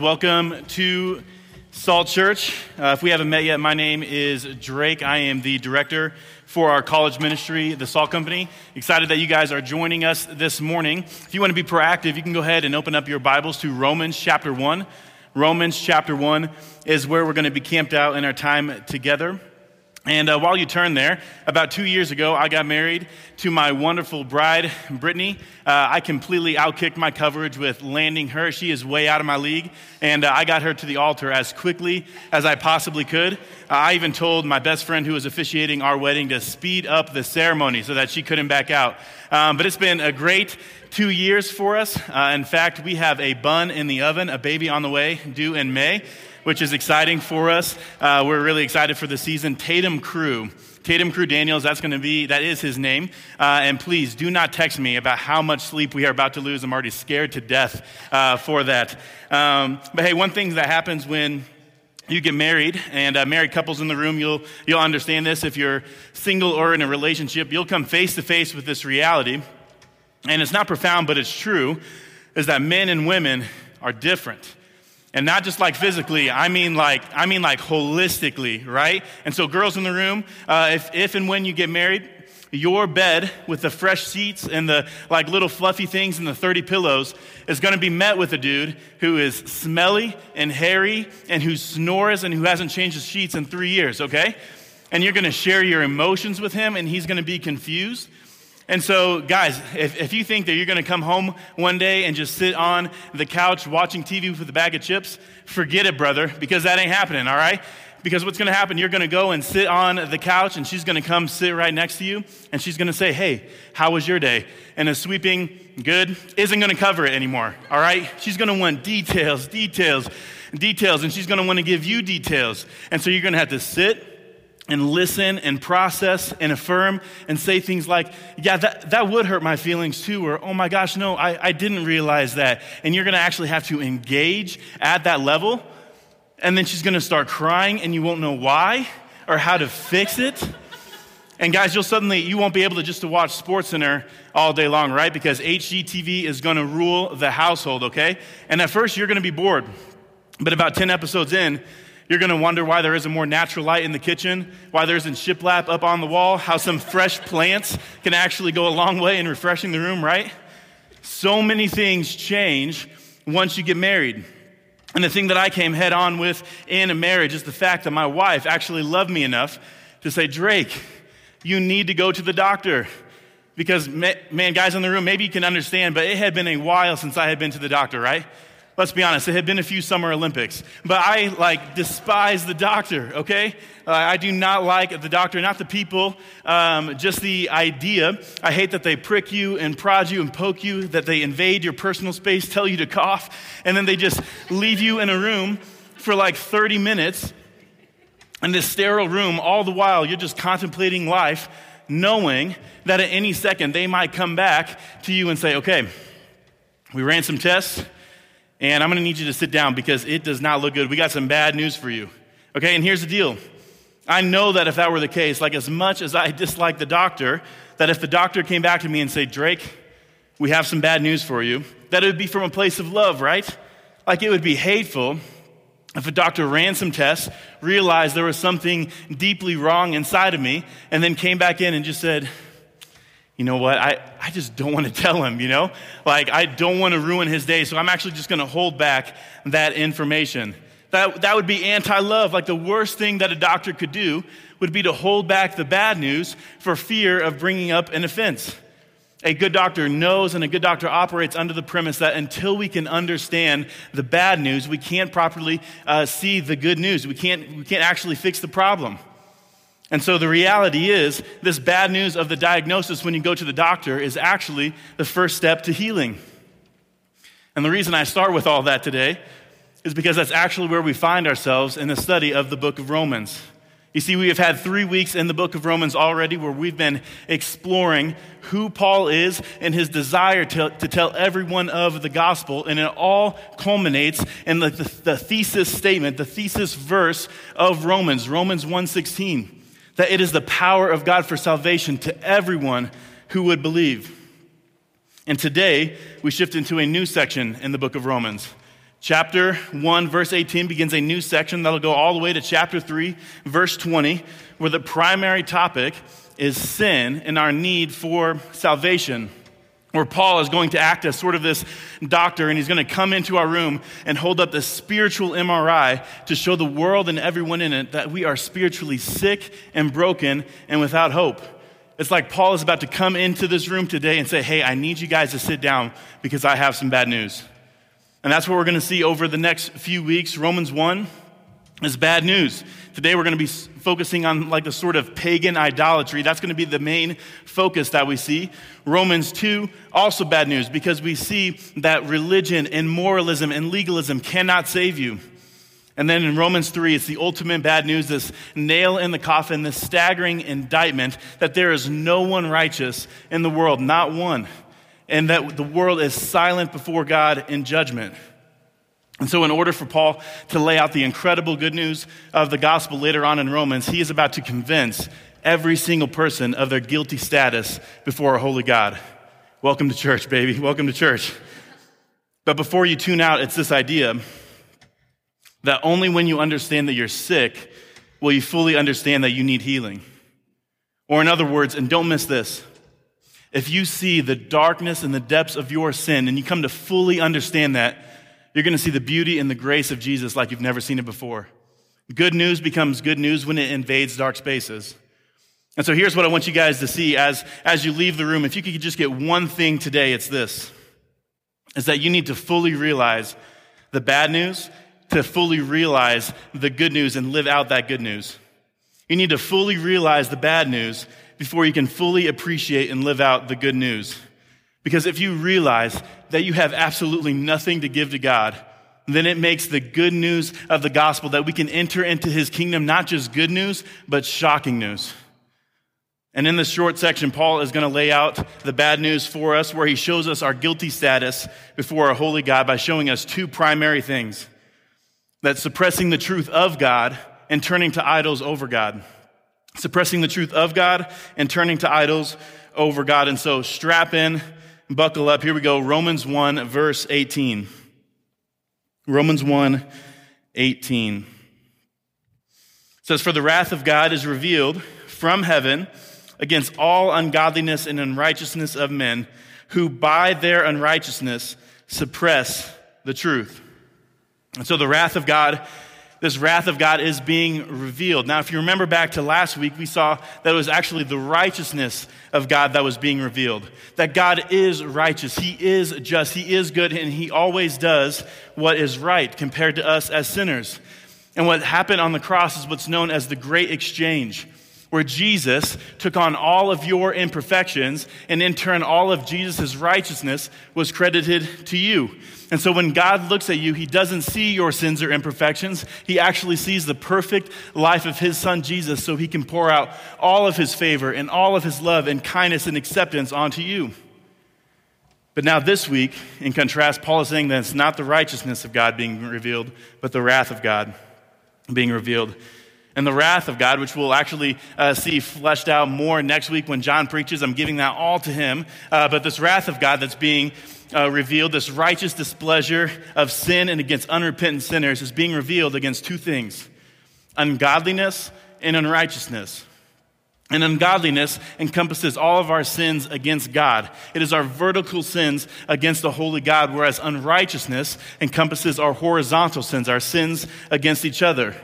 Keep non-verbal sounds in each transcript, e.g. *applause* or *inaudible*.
Welcome to Salt Church. Uh, if we haven't met yet, my name is Drake. I am the director for our college ministry, the Salt Company. Excited that you guys are joining us this morning. If you want to be proactive, you can go ahead and open up your Bibles to Romans chapter 1. Romans chapter 1 is where we're going to be camped out in our time together. And uh, while you turn there, about two years ago, I got married to my wonderful bride, Brittany. Uh, I completely outkicked my coverage with landing her. She is way out of my league. And uh, I got her to the altar as quickly as I possibly could. Uh, I even told my best friend who was officiating our wedding to speed up the ceremony so that she couldn't back out. Um, but it's been a great two years for us. Uh, in fact, we have a bun in the oven, a baby on the way, due in May which is exciting for us. Uh, we're really excited for the season. Tatum Crew. Tatum Crew Daniels, that's going to be, that is his name. Uh, and please do not text me about how much sleep we are about to lose. I'm already scared to death uh, for that. Um, but hey, one thing that happens when you get married, and uh, married couples in the room, you'll, you'll understand this. If you're single or in a relationship, you'll come face to face with this reality. And it's not profound, but it's true, is that men and women are different and not just like physically i mean like i mean like holistically right? And so girls in the room uh, if, if and when you get married your bed with the fresh seats and the like little fluffy things and the 30 pillows is going to be met with a dude who is smelly and hairy and who snores and who hasn't changed his sheets in three years okay? And you're going to share your emotions with him and he's going to be confused and so, guys, if, if you think that you're going to come home one day and just sit on the couch watching TV with a bag of chips, forget it, brother, because that ain't happening, all right? Because what's going to happen, you're going to go and sit on the couch, and she's going to come sit right next to you, and she's going to say, Hey, how was your day? And a sweeping good isn't going to cover it anymore, all right? She's going to want details, details, details, and she's going to want to give you details. And so you're going to have to sit and listen and process and affirm and say things like, yeah, that, that would hurt my feelings too, or oh my gosh, no, I, I didn't realize that. And you're gonna actually have to engage at that level. And then she's gonna start crying and you won't know why or how to fix it. And guys, you'll suddenly, you won't be able to just to watch SportsCenter all day long, right? Because HGTV is gonna rule the household, okay? And at first you're gonna be bored. But about 10 episodes in, you're going to wonder why there isn't more natural light in the kitchen, why there isn't shiplap up on the wall, how some *laughs* fresh plants can actually go a long way in refreshing the room, right? So many things change once you get married. And the thing that I came head on with in a marriage is the fact that my wife actually loved me enough to say, Drake, you need to go to the doctor. Because, man, guys in the room, maybe you can understand, but it had been a while since I had been to the doctor, right? Let's be honest, it had been a few Summer Olympics. But I like despise the doctor, okay? Uh, I do not like the doctor, not the people, um, just the idea. I hate that they prick you and prod you and poke you, that they invade your personal space, tell you to cough, and then they just leave you in a room for like 30 minutes in this sterile room. All the while, you're just contemplating life, knowing that at any second they might come back to you and say, okay, we ran some tests and I'm going to need you to sit down because it does not look good. We got some bad news for you. Okay, and here's the deal. I know that if that were the case, like as much as I *laughs* dislike the doctor, that if the doctor came back to me and said, Drake, we have some bad news for you, that it would be from a place of love, right? Like it would be hateful if a doctor ran some tests, realized there was something deeply wrong inside of me, and then came back in and just said, you know what? I, I just don't want to *laughs* tell him, you know? Like, I don't want to ruin his day, so I'm actually just going to hold back that information. That, that would be anti love. Like, the worst thing that a doctor could do would be to hold back the bad news for fear of bringing up an offense. A good doctor knows and a good doctor operates under the premise that until we can understand the bad news, we can't properly uh, see the good news. We can't, we can't actually fix the problem. And so the reality is, this bad news of the diagnosis when you go to the doctor is actually the first step to healing. And the reason I start with all that today is because that's actually where we find ourselves in the study of the book of Romans. You see, we have had three weeks in the book of Romans already where we've been exploring who Paul is and his desire to, to tell everyone of the gospel. And it all culminates in the, the, the thesis statement, the thesis verse of Romans, Romans 1.16 that it is the power of God for salvation to everyone who would believe. And today, we shift into a new section in the book of Romans Chapter 1, verse 18 begins a new section that'll go all the way to chapter 3, verse 20, where the primary topic is sin and our need for salvation. Where Paul is going to act as sort of this doctor, and he's going to come into our room and hold up this spiritual MRI to show the world and everyone in it that we are spiritually sick and broken and without hope. It's like Paul is about to come into this room today and say, Hey, I need you guys to sit down because I have some bad news. And that's what we're going to see over the next few weeks. Romans 1 is bad news. Today we're going to be focusing on like the sort of pagan idolatry. That's going to be the main focus that we see. Romans 2, also bad news because we see that religion and moralism and legalism cannot save you. And then in Romans 3, it's the ultimate bad news this nail in the coffin, this staggering indictment that there is no one righteous in the world, not one, and that the world is silent before God in judgment. And so, in order for Paul to lay out the incredible good news of the gospel later on in Romans, he is about to convince every single person of their guilty status before a holy God. Welcome to church, baby. Welcome to church. But before you tune out, it's this idea that only when you understand that you're sick will you fully understand that you need healing. Or, in other words, and don't miss this, if you see the darkness and the depths of your sin and you come to fully understand that, you're going to see the beauty and the grace of Jesus like you've never seen it before. Good news becomes good news when it invades dark spaces. And so here's what I want you guys to see as, as you leave the room. If you could just get one thing today, it's this. Is that you need to fully realize the bad news to fully realize the good news and live out that good news. You need to fully realize the bad news before you can fully appreciate and live out the good news. Because if you realize that you have absolutely nothing to give to God, then it makes the good news of the gospel that we can enter into his kingdom not just good news, but shocking news. And in this short section, Paul is going to lay out the bad news for us, where he shows us our guilty status before our holy God by showing us two primary things that suppressing the truth of God and turning to idols over God. Suppressing the truth of God and turning to idols over God. And so strap in, buckle up. Here we go. Romans 1, verse 18. Romans 1, 18. It says, For the wrath of God is revealed from heaven against all ungodliness and unrighteousness of men who by their unrighteousness suppress the truth. And so the wrath of God, this wrath of God is being revealed. Now, if you remember back to last week, we saw that it was actually the righteousness of God that was being revealed. That God is righteous, He is just, He is good, and He always does what is right compared to us as sinners. And what happened on the cross is what's known as the great exchange where Jesus took on all of your imperfections, and in turn, all of Jesus' righteousness was credited to you. And so when God looks at you, he doesn't see your sins or imperfections. He actually sees the perfect life of his son Jesus so he can pour out all of his favor and all of his love and kindness and acceptance onto you. But now, this week, in contrast, Paul is saying that it's not the righteousness of God being revealed, but the wrath of God being revealed and the wrath of God, which we'll actually uh, see fleshed out more next week when John preaches. I'm giving that all to him. Uh, but this wrath of God that's being uh, revealed, this righteous displeasure of sin and against unrepentant sinners, is being revealed against two things ungodliness and unrighteousness. And ungodliness encompasses all of our sins against God. It is our vertical sins against the holy God, whereas unrighteousness encompasses our horizontal sins, our sins against each other.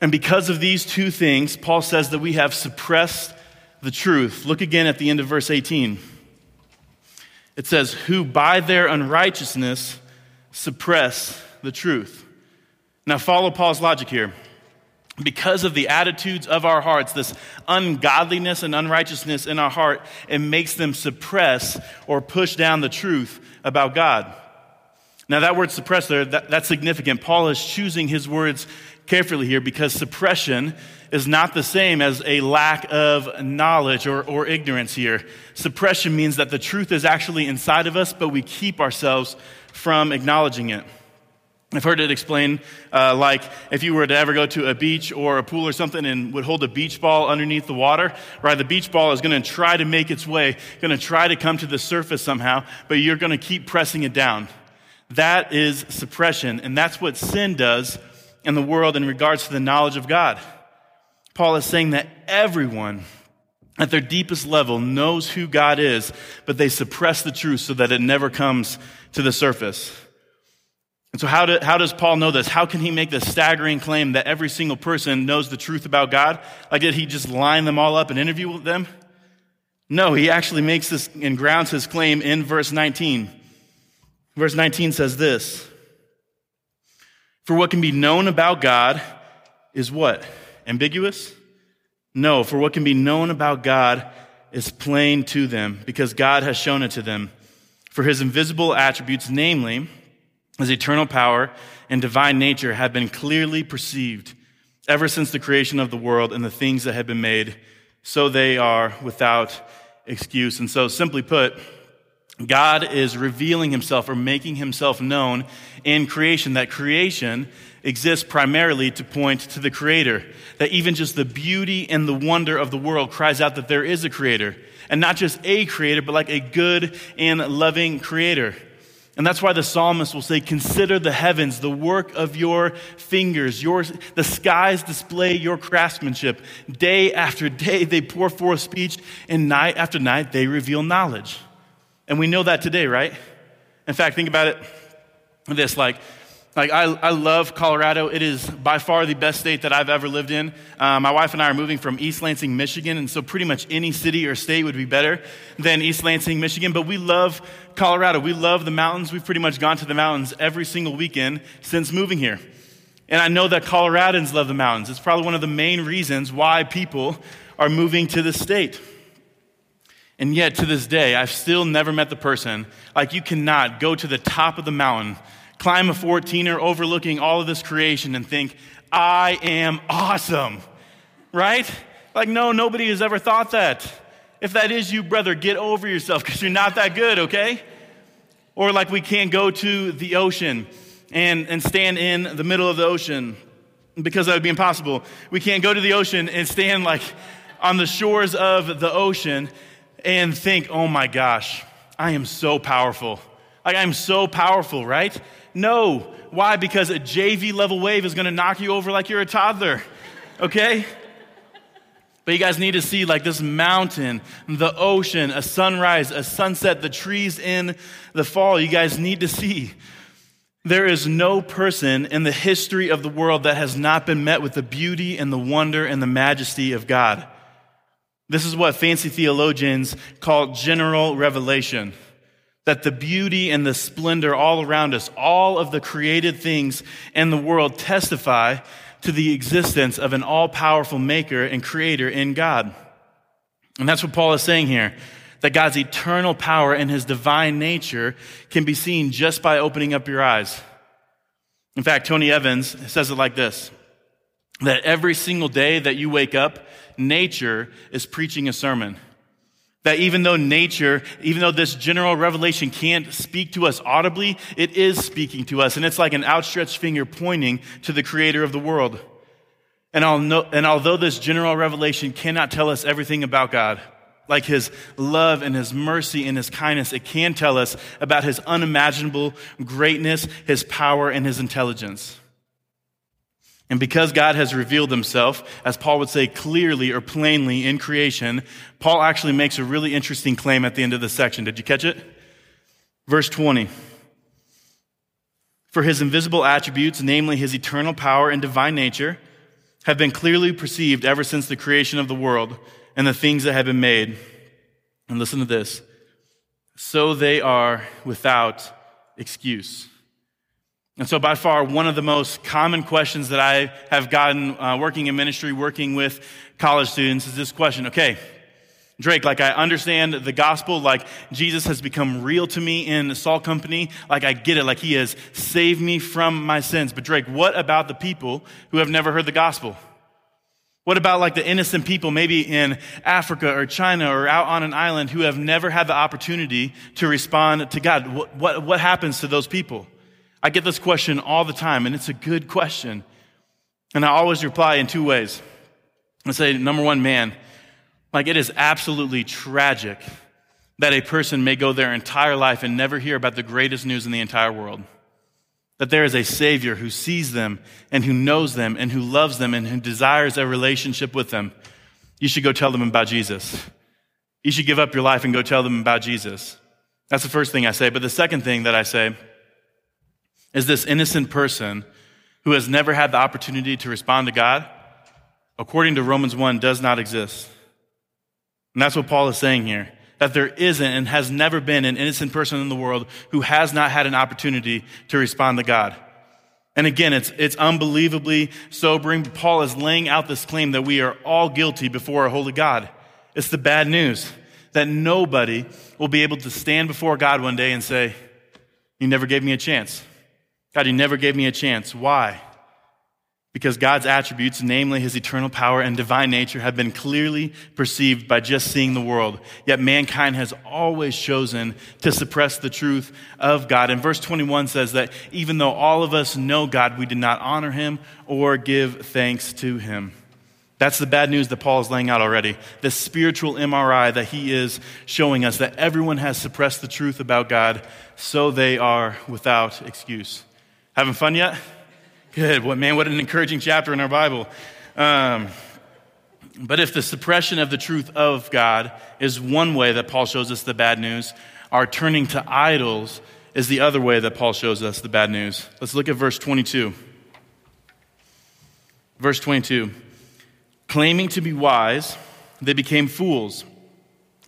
And because of these two things, Paul says that we have suppressed the truth. Look again at the end of verse 18. It says, Who by their unrighteousness suppress the truth. Now, follow Paul's logic here. Because of the attitudes of our hearts, this ungodliness and unrighteousness in our heart, it makes them suppress or push down the truth about God. Now, that word suppress there, that, that's significant. Paul is choosing his words carefully here because suppression is not the same as a lack of knowledge or, or ignorance here. Suppression means that the truth is actually inside of us, but we keep ourselves from acknowledging it. I've heard it explained uh, like if you were to ever go to a beach or a pool or something and would hold a beach ball underneath the water, right? The beach ball is going to try to make its way, going to try to come to the surface somehow, but you're going to keep pressing it down. That is suppression, and that's what sin does in the world in regards to the knowledge of God. Paul is saying that everyone at their deepest level knows who God is, but they suppress the truth so that it never comes to the surface. And so, how, do, how does Paul know this? How can he make this staggering claim that every single person knows the truth about God? Like, did he just line them all up and interview them? No, he actually makes this and grounds his claim in verse 19. Verse 19 says this For what can be known about God is what? Ambiguous? No, for what can be known about God is plain to them, because God has shown it to them. For his invisible attributes, namely, his eternal power and divine nature, have been clearly perceived ever since the creation of the world and the things that have been made, so they are without excuse. And so, simply put, God is revealing himself or making himself known in creation, that creation exists primarily to point to the Creator. That even just the beauty and the wonder of the world cries out that there is a Creator. And not just a Creator, but like a good and loving Creator. And that's why the psalmist will say, Consider the heavens, the work of your fingers. Your, the skies display your craftsmanship. Day after day, they pour forth speech, and night after night, they reveal knowledge. And we know that today, right? In fact, think about it this like, like I, I love Colorado. It is by far the best state that I've ever lived in. Uh, my wife and I are moving from East Lansing, Michigan, and so pretty much any city or state would be better than East Lansing, Michigan. But we love Colorado. We love the mountains. We've pretty much gone to the mountains every single weekend since moving here. And I know that Coloradans love the mountains. It's probably one of the main reasons why people are moving to the state. And yet, to this day, I've still never met the person. Like, you cannot go to the top of the mountain climb a 14er overlooking all of this creation and think, I am awesome, right? Like, no, nobody has ever thought that. If that is you, brother, get over yourself because you're not that good, okay? Or like we can't go to the ocean and, and stand in the middle of the ocean because that would be impossible. We can't go to the ocean and stand like on the shores of the ocean and think, oh my gosh, I am so powerful. Like I'm so powerful, right? No. Why? Because a JV level wave is going to knock you over like you're a toddler. Okay? But you guys need to see like this mountain, the ocean, a sunrise, a sunset, the trees in the fall. You guys need to see. There is no person in the history of the world that has not been met with the beauty and the wonder and the majesty of God. This is what fancy theologians call general revelation that the beauty and the splendor all around us, all of the created things in the world testify to the existence of an all powerful maker and creator in God. And that's what Paul is saying here that God's eternal power and his divine nature can be seen just by opening up your eyes. In fact, Tony Evans says it like this that every single day that you wake up, nature is preaching a sermon. That even though nature, even though this general revelation can't speak to us audibly, it is speaking to us. And it's like an outstretched finger pointing to the creator of the world. And, and although this general revelation cannot tell us everything about God, like his love and his mercy and his kindness, it can tell us about his unimaginable greatness, his power, and his intelligence. And because God has revealed himself, as Paul would say clearly or plainly in creation, Paul actually makes a really interesting claim at the end of the section. Did you catch it? Verse 20. For his invisible attributes, namely his eternal power and divine nature, have been clearly perceived ever since the creation of the world and the things that have been made. And listen to this. So they are without excuse. And so, by far, one of the most common questions that I have gotten uh, working in ministry, working with college students, is this question Okay, Drake, like I understand the gospel, like Jesus has become real to me in Salt Company, like I get it, like he has saved me from my sins. But Drake, what about the people who have never heard the gospel? What about like the innocent people, maybe in Africa or China or out on an island who have never had the opportunity to respond to God? What, what, what happens to those people? I get this question all the time, and it's a good question. And I always reply in two ways. I say, number one, man, like it is absolutely tragic that a person may go their entire life and never hear about the greatest news in the entire world. that there is a Savior who sees them and who knows them and who loves them and who desires a relationship with them, you should go tell them about Jesus. You should give up your life and go tell them about Jesus. That's the first thing I say. But the second thing that I say is this innocent person who has never had the opportunity to respond to God, according to Romans 1, does not exist. And that's what Paul is saying here that there isn't and has never been an innocent person in the world who has not had an opportunity to respond to God. And again, it's, it's unbelievably sobering. Paul is laying out this claim that we are all guilty before a holy God. It's the bad news that nobody will be able to stand before God one day and say, You never gave me a chance. God, you never gave me a chance. Why? because God's attributes, namely his eternal power and divine nature, have been clearly perceived by just seeing the world. Yet mankind has always chosen to suppress the truth of God. And verse 21 says that even though all of us know God, we did not honor him or give thanks to him. That's the bad news that Paul is laying out already. The spiritual MRI that he is showing us that everyone has suppressed the truth about God, so they are without excuse. Having fun yet? Good. What man, what an encouraging chapter in our Bible. Um, but if the suppression of the truth of God is one way that Paul shows us the bad news, our turning to idols is the other way that Paul shows us the bad news. Let's look at verse 22. Verse 22 Claiming to be wise, they became fools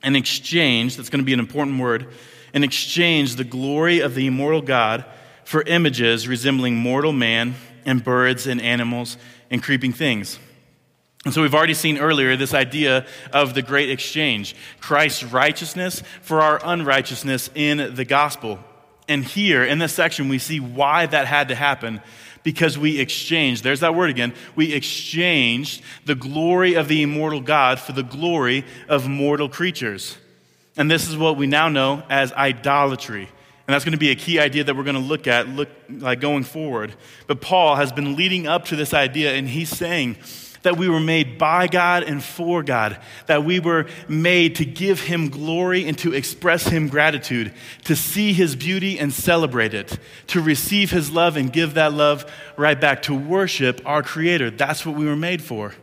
and exchanged, that's going to be an important word, and exchanged the glory of the immortal God for images resembling mortal man and birds and animals and creeping things. And so we've already seen earlier this idea of the great exchange Christ's righteousness for our unrighteousness in the gospel. And here in this section, we see why that had to happen because we exchanged, there's that word again, we exchanged the glory of the immortal God for the glory of mortal creatures. And this is what we now know as idolatry. And that's going to be a key idea that we're going to look at look like going forward. But Paul has been leading up to this idea and he's saying that we were made by God and for God, that we were made to give him glory and to express him gratitude, to see his beauty and celebrate it, to receive his love and give that love right back, to worship our creator. That's what we were made for.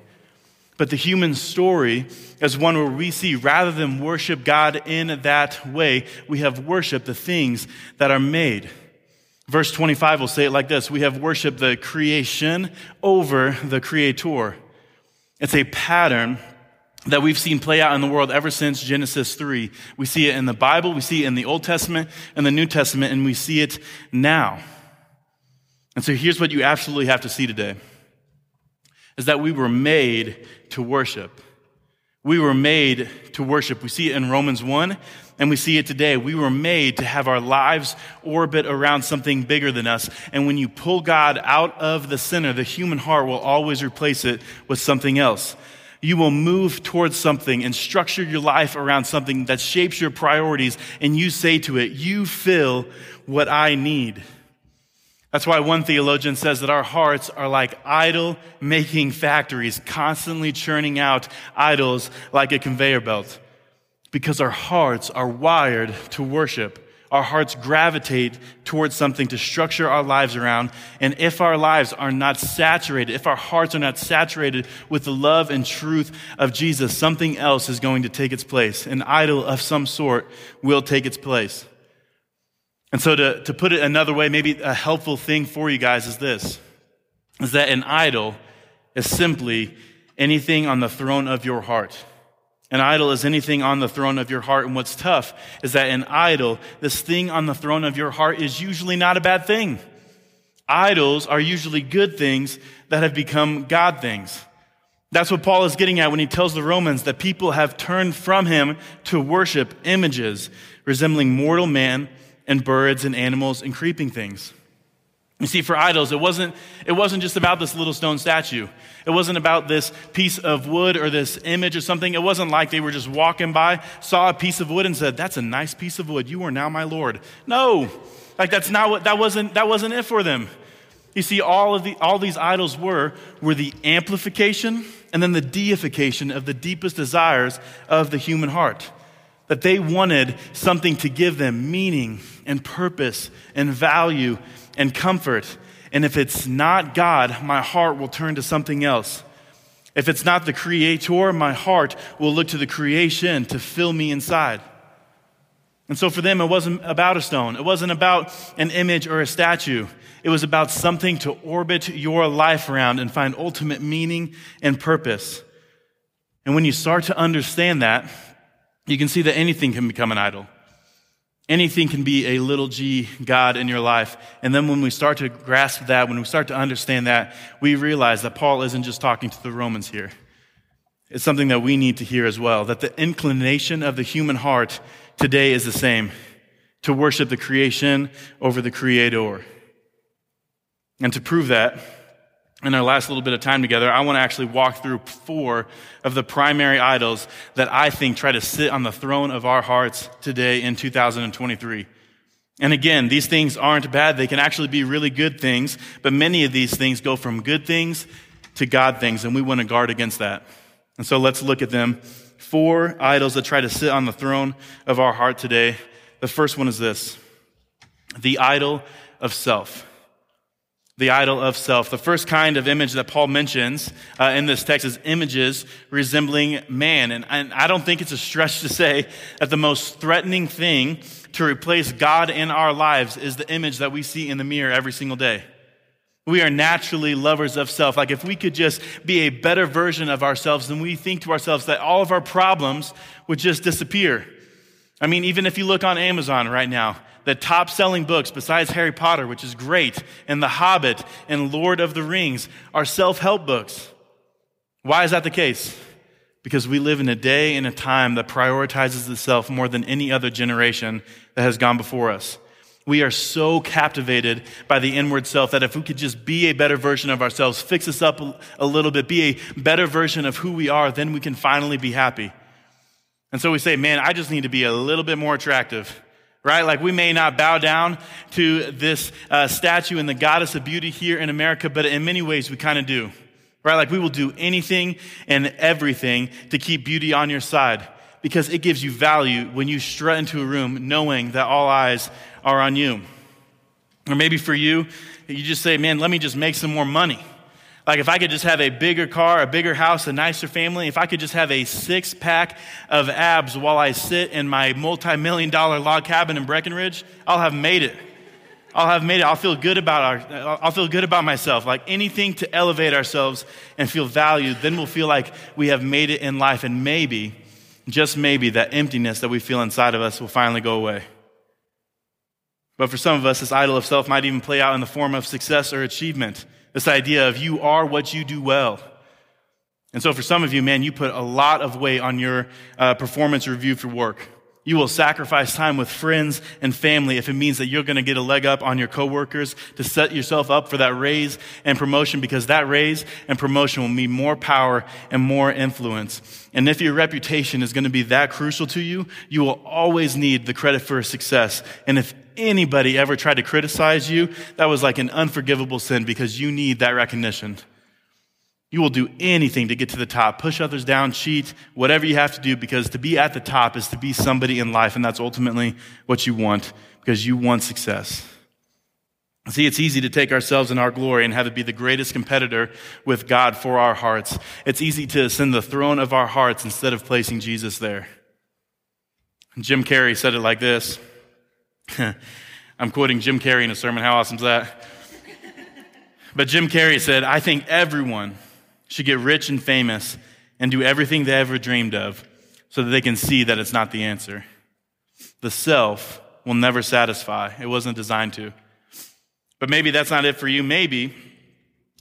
But the human story is one where we see rather than worship God in that way, we have worshiped the things that are made. Verse 25 will say it like this We have worshiped the creation over the creator. It's a pattern that we've seen play out in the world ever since Genesis 3. We see it in the Bible, we see it in the Old Testament and the New Testament, and we see it now. And so here's what you absolutely have to see today is that we were made to worship. We were made to worship. We see it in Romans 1, and we see it today. We were made to have our lives orbit around something bigger than us. And when you pull God out of the center, the human heart will always replace it with something else. You will move towards something and structure your life around something that shapes your priorities, and you say to it, You fill what I need. That's why one theologian says that our hearts are like idol making factories, constantly churning out idols like a conveyor belt. Because our hearts are wired to worship. Our hearts gravitate towards something to structure our lives around. And if our lives are not saturated, if our hearts are not saturated with the love and truth of Jesus, something else is going to take its place. An idol of some sort will take its place. And so, to, to put it another way, maybe a helpful thing for you guys is this is that an idol is simply anything on the throne of your heart. An idol is anything on the throne of your heart. And what's tough is that an idol, this thing on the throne of your heart, is usually not a bad thing. Idols are usually good things that have become God things. That's what Paul is getting at when he tells the Romans that people have turned from him to worship images resembling mortal man and birds and animals and creeping things. You see, for idols, it wasn't, it wasn't just about this little stone statue. It wasn't about this piece of wood or this image or something. It wasn't like they were just walking by, saw a piece of wood and said, That's a nice piece of wood. You are now my Lord. No, like that's not what, that wasn't, that wasn't it for them. You see, all of the, all these idols were, were the amplification and then the deification of the deepest desires of the human heart that they wanted something to give them meaning and purpose and value and comfort. And if it's not God, my heart will turn to something else. If it's not the Creator, my heart will look to the creation to fill me inside. And so for them, it wasn't about a stone. It wasn't about an image or a statue. It was about something to orbit your life around and find ultimate meaning and purpose. And when you start to understand that, you can see that anything can become an idol. Anything can be a little g God in your life. And then when we start to grasp that, when we start to understand that, we realize that Paul isn't just talking to the Romans here. It's something that we need to hear as well that the inclination of the human heart today is the same to worship the creation over the creator. And to prove that, in our last little bit of time together, I want to actually walk through four of the primary idols that I think try to sit on the throne of our hearts today in 2023. And again, these things aren't bad. They can actually be really good things, but many of these things go from good things to God things, and we want to guard against that. And so let's look at them. Four idols that try to sit on the throne of our heart today. The first one is this the idol of self the idol of self. The first kind of image that Paul mentions uh, in this text is images resembling man. And, and I don't think it's a stretch to say that the most threatening thing to replace God in our lives is the image that we see in the mirror every single day. We are naturally lovers of self. Like if we could just be a better version of ourselves, then we think to ourselves that all of our problems would just disappear. I mean, even if you look on Amazon right now, the top selling books besides Harry Potter, which is great, and The Hobbit and Lord of the Rings are self help books. Why is that the case? Because we live in a day and a time that prioritizes the self more than any other generation that has gone before us. We are so captivated by the inward self that if we could just be a better version of ourselves, fix us up a little bit, be a better version of who we are, then we can finally be happy. And so we say, man, I just need to be a little bit more attractive right? Like we may not bow down to this uh, statue and the goddess of beauty here in America, but in many ways we kind of do, right? Like we will do anything and everything to keep beauty on your side because it gives you value when you strut into a room knowing that all eyes are on you. Or maybe for you, you just say, man, let me just make some more money. Like if I could just have a bigger car, a bigger house, a nicer family, if I could just have a six pack of abs while I sit in my multi million dollar log cabin in Breckenridge, I'll have made it. I'll have made it. I'll feel good about our, I'll feel good about myself. Like anything to elevate ourselves and feel valued, then we'll feel like we have made it in life. And maybe, just maybe, that emptiness that we feel inside of us will finally go away. But for some of us, this idol of self might even play out in the form of success or achievement. This idea of you are what you do well. And so for some of you, man, you put a lot of weight on your uh, performance review for work. You will sacrifice time with friends and family if it means that you're going to get a leg up on your coworkers to set yourself up for that raise and promotion because that raise and promotion will mean more power and more influence. And if your reputation is going to be that crucial to you, you will always need the credit for success. And if anybody ever tried to criticize you, that was like an unforgivable sin because you need that recognition. You will do anything to get to the top, push others down, cheat, whatever you have to do, because to be at the top is to be somebody in life, and that's ultimately what you want because you want success. See, it's easy to take ourselves and our glory and have it be the greatest competitor with God for our hearts. It's easy to ascend the throne of our hearts instead of placing Jesus there. Jim Carrey said it like this *laughs* I'm quoting Jim Carrey in a sermon. How awesome is that? But Jim Carrey said, I think everyone should get rich and famous and do everything they ever dreamed of so that they can see that it's not the answer. The self will never satisfy, it wasn't designed to. But maybe that's not it for you. Maybe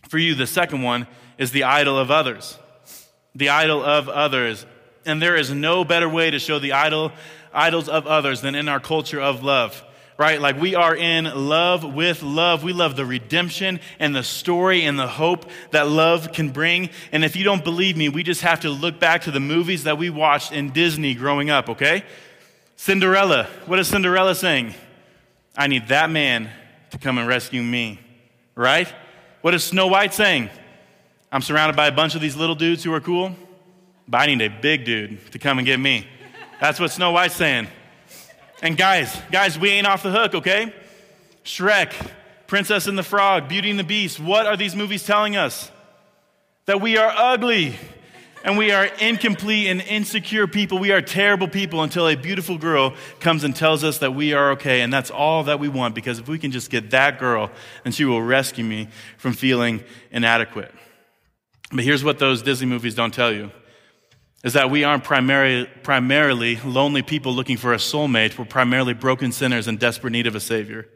for you, the second one is the idol of others. The idol of others. And there is no better way to show the idol idols of others than in our culture of love right? Like we are in love with love. We love the redemption and the story and the hope that love can bring. And if you don't believe me, we just have to look back to the movies that we watched in Disney growing up, okay? Cinderella. What is Cinderella saying? I need that man to come and rescue me, right? What is Snow White saying? I'm surrounded by a bunch of these little dudes who are cool, but I need a big dude to come and get me. That's what Snow White's saying. And guys, guys, we ain't off the hook, okay? Shrek, Princess and the Frog, Beauty and the Beast. What are these movies telling us? That we are ugly and we are incomplete and insecure people. We are terrible people until a beautiful girl comes and tells us that we are okay. And that's all that we want because if we can just get that girl, then she will rescue me from feeling inadequate. But here's what those Disney movies don't tell you is that we aren't primarily, primarily lonely people looking for a soulmate. We're primarily broken sinners in desperate need of a Savior.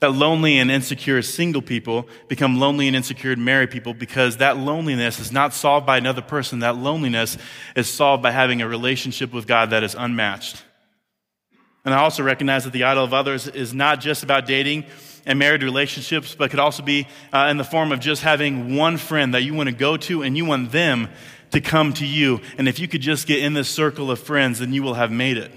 That lonely and insecure single people become lonely and insecure married people because that loneliness is not solved by another person. That loneliness is solved by having a relationship with God that is unmatched. And I also recognize that the idol of others is not just about dating and married relationships, but could also be uh, in the form of just having one friend that you want to go to and you want them to come to you. And if you could just get in this circle of friends, then you will have made it.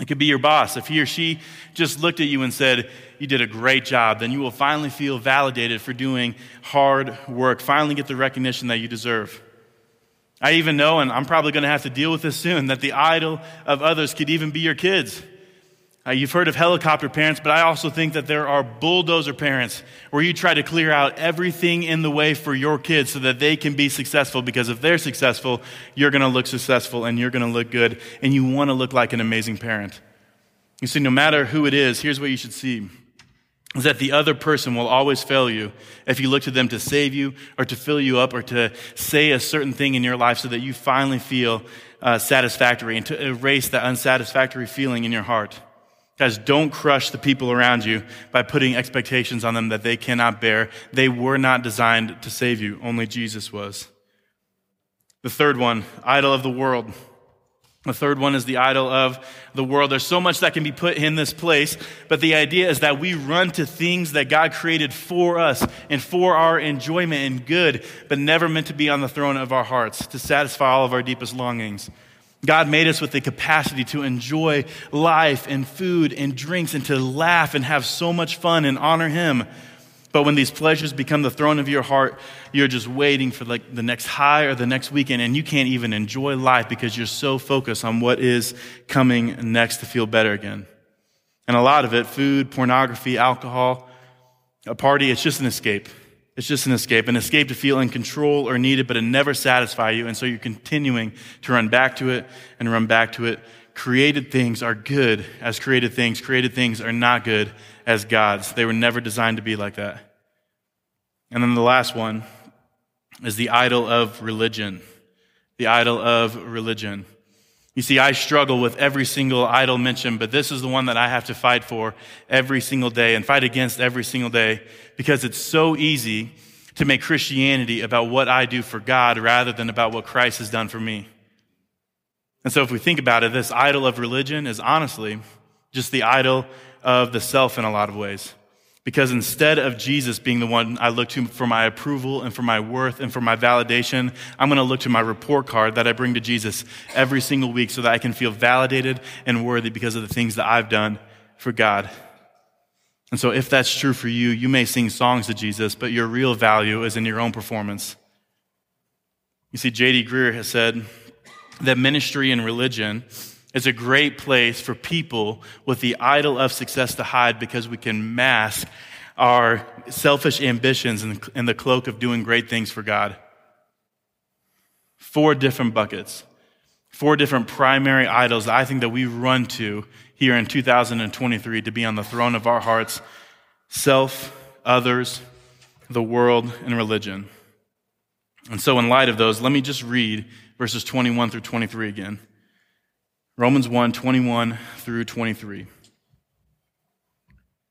It could be your boss. If he or she just looked at you and said, You did a great job, then you will finally feel validated for doing hard work, finally get the recognition that you deserve. I even know, and I'm probably going to have to deal with this soon, that the idol of others could even be your kids. Uh, you've heard of helicopter parents, but I also think that there are bulldozer parents where you try to clear out everything in the way for your kids so that they can be successful. Because if they're successful, you're going to look successful and you're going to look good and you want to look like an amazing parent. You see, no matter who it is, here's what you should see is that the other person will always fail you if you look to them to save you or to fill you up or to say a certain thing in your life so that you finally feel uh, satisfactory and to erase that unsatisfactory feeling in your heart. Guys, don't crush the people around you by putting expectations on them that they cannot bear. They were not designed to save you, only Jesus was. The third one, idol of the world. The third one is the idol of the world. There's so much that can be put in this place, but the idea is that we run to things that God created for us and for our enjoyment and good, but never meant to be on the throne of our hearts to satisfy all of our deepest longings. God made us with the capacity to enjoy life and food and drinks and to laugh and have so much fun and honor Him. But when these pleasures become the throne of your heart, you're just waiting for like the next high or the next weekend, and you can't even enjoy life because you're so focused on what is coming next to feel better again. And a lot of it, food, pornography, alcohol, a party, it's just an escape. It's just an escape, an escape to feel in control or needed, but it never satisfy you. And so you're continuing to run back to it and run back to it. Created things are good as created things. Created things are not good as God's. They were never designed to be like that. And then the last one is the idol of religion. The idol of religion. You see, I struggle with every single idol mentioned, but this is the one that I have to fight for every single day and fight against every single day because it's so easy to make Christianity about what I do for God rather than about what Christ has done for me. And so, if we think about it, this idol of religion is honestly just the idol of the self in a lot of ways. Because instead of Jesus being the one I look to for my approval and for my worth and for my validation, I'm going to look to my report card that I bring to Jesus every single week so that I can feel validated and worthy because of the things that I've done for God. And so, if that's true for you, you may sing songs to Jesus, but your real value is in your own performance. You see, J.D. Greear has said that ministry and religion is a great place for people with the idol of success to hide because we can mask our selfish ambitions in, the cloak of doing great things for God. Four different buckets, four different primary idols that I think that we run to here in 2023 to be on the throne of our hearts self, others, the world, and religion. And so, in light of those, let me just read verses 21 through 23 again. Romans 1 21 through 23.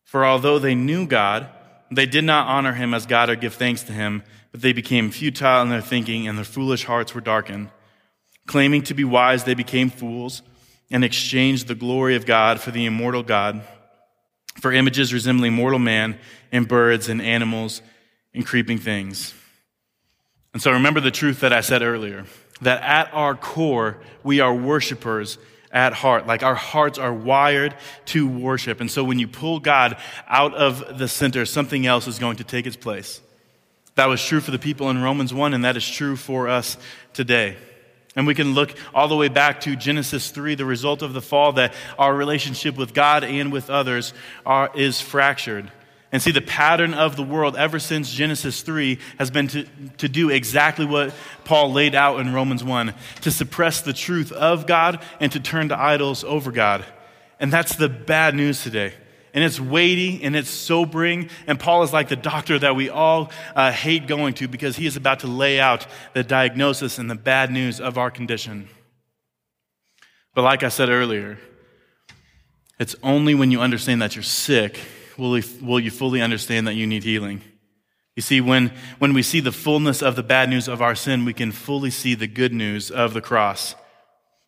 For although they knew God, they did not honor him as God or give thanks to him, but they became futile in their thinking, and their foolish hearts were darkened. Claiming to be wise, they became fools and exchanged the glory of God for the immortal God, for images resembling mortal man, and birds, and animals, and creeping things. And so remember the truth that I said earlier that at our core, we are worshipers at heart. Like our hearts are wired to worship. And so when you pull God out of the center, something else is going to take its place. That was true for the people in Romans 1, and that is true for us today. And we can look all the way back to Genesis 3, the result of the fall, that our relationship with God and with others are, is fractured. And see, the pattern of the world ever since Genesis 3 has been to, to do exactly what Paul laid out in Romans 1 to suppress the truth of God and to turn to idols over God. And that's the bad news today. And it's weighty and it's sobering. And Paul is like the doctor that we all uh, hate going to because he is about to lay out the diagnosis and the bad news of our condition. But like I said earlier, it's only when you understand that you're sick will, will you fully understand that you need healing. You see, when, when we see the fullness of the bad news of our sin, we can fully see the good news of the cross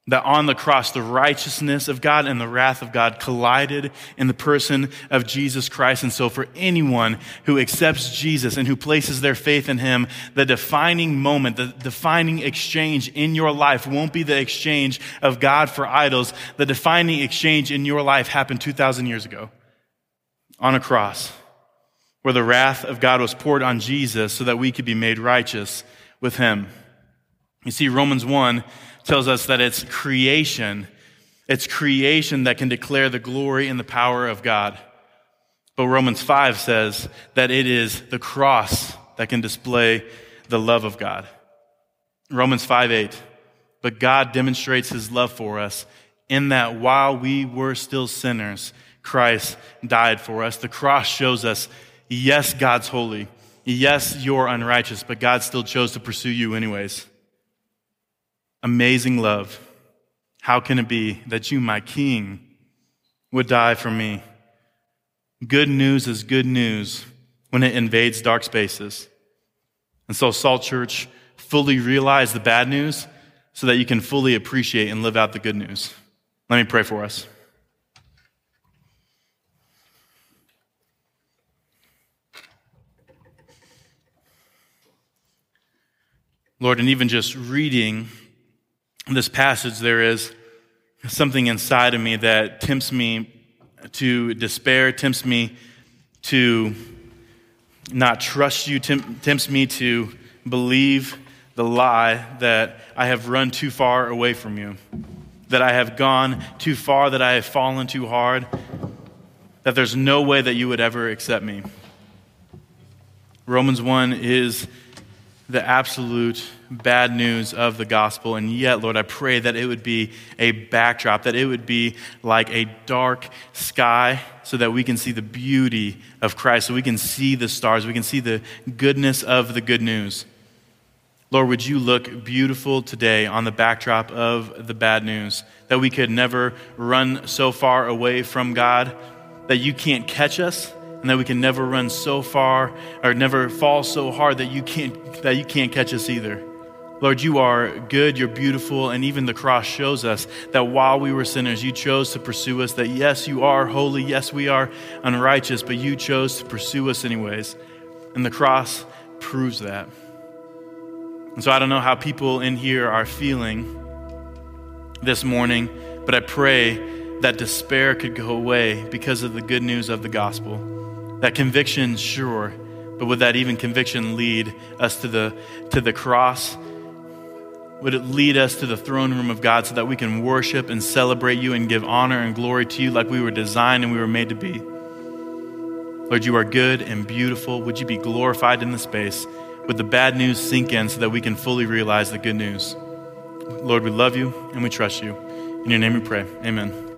that on the cross, the righteousness of God and the wrath of God collided in the person of Jesus Christ. And so, for anyone who accepts Jesus and who places their faith in Him, the defining moment, the defining exchange in your life won't be the exchange of God for idols. The defining exchange in your life happened 2,000 years ago on a cross, where the wrath of God was poured on Jesus so that we could be made righteous with Him. You see, Romans 1 tells us that it's creation. It's creation that can declare the glory and the power of God. But Romans 5 says that it is the cross that can display the love of God. Romans 5 8. But God demonstrates his love for us in that while we were still sinners, Christ died for us. The cross shows us, yes, God's holy. Yes, you're unrighteous, but God still chose to pursue you anyways. Amazing love. How can it be that you, my king, would die for me? Good news is good news when it invades dark spaces. And so, Salt Church, fully realize the bad news so that you can fully appreciate and live out the good news. Let me pray for us. Lord, and even just reading this passage, there is something inside of me that tempts me to despair, tempts me to not trust you, tempts me to believe the lie that I have run too far away from you, that I have gone too far, that I have fallen too hard, that there's no way that you would ever accept me. Romans 1 is the absolute bad news of the gospel. And yet, Lord, I pray that it would be a backdrop, that it would be like a dark sky so that we can see the beauty of Christ, so we can see the stars, we can see the goodness of the good news. Lord, would you look beautiful today on the backdrop of the bad news? That we could never run so far away from God that you can't catch us and that we can never run so far or never fall so hard that you can't that you can't catch us either. Lord, you are good, you're beautiful, and even the cross shows us that while we were sinners, you chose to pursue us. That yes, you are holy, yes, we are unrighteous, but you chose to pursue us anyways. And the cross proves that. And so I don't know how people in here are feeling this morning, but I pray that despair could go away because of the good news of the gospel. That conviction, sure, but would that even conviction lead us to the, to the cross would it lead us to the throne room of God so that we can worship and celebrate you and give honor and glory to you like we were designed and we were made to be? Lord, you are good and beautiful. Would you be glorified in the space? Would the bad news sink in so that we can fully realize the good news? Lord, we love you and we trust you. In your name we pray. Amen.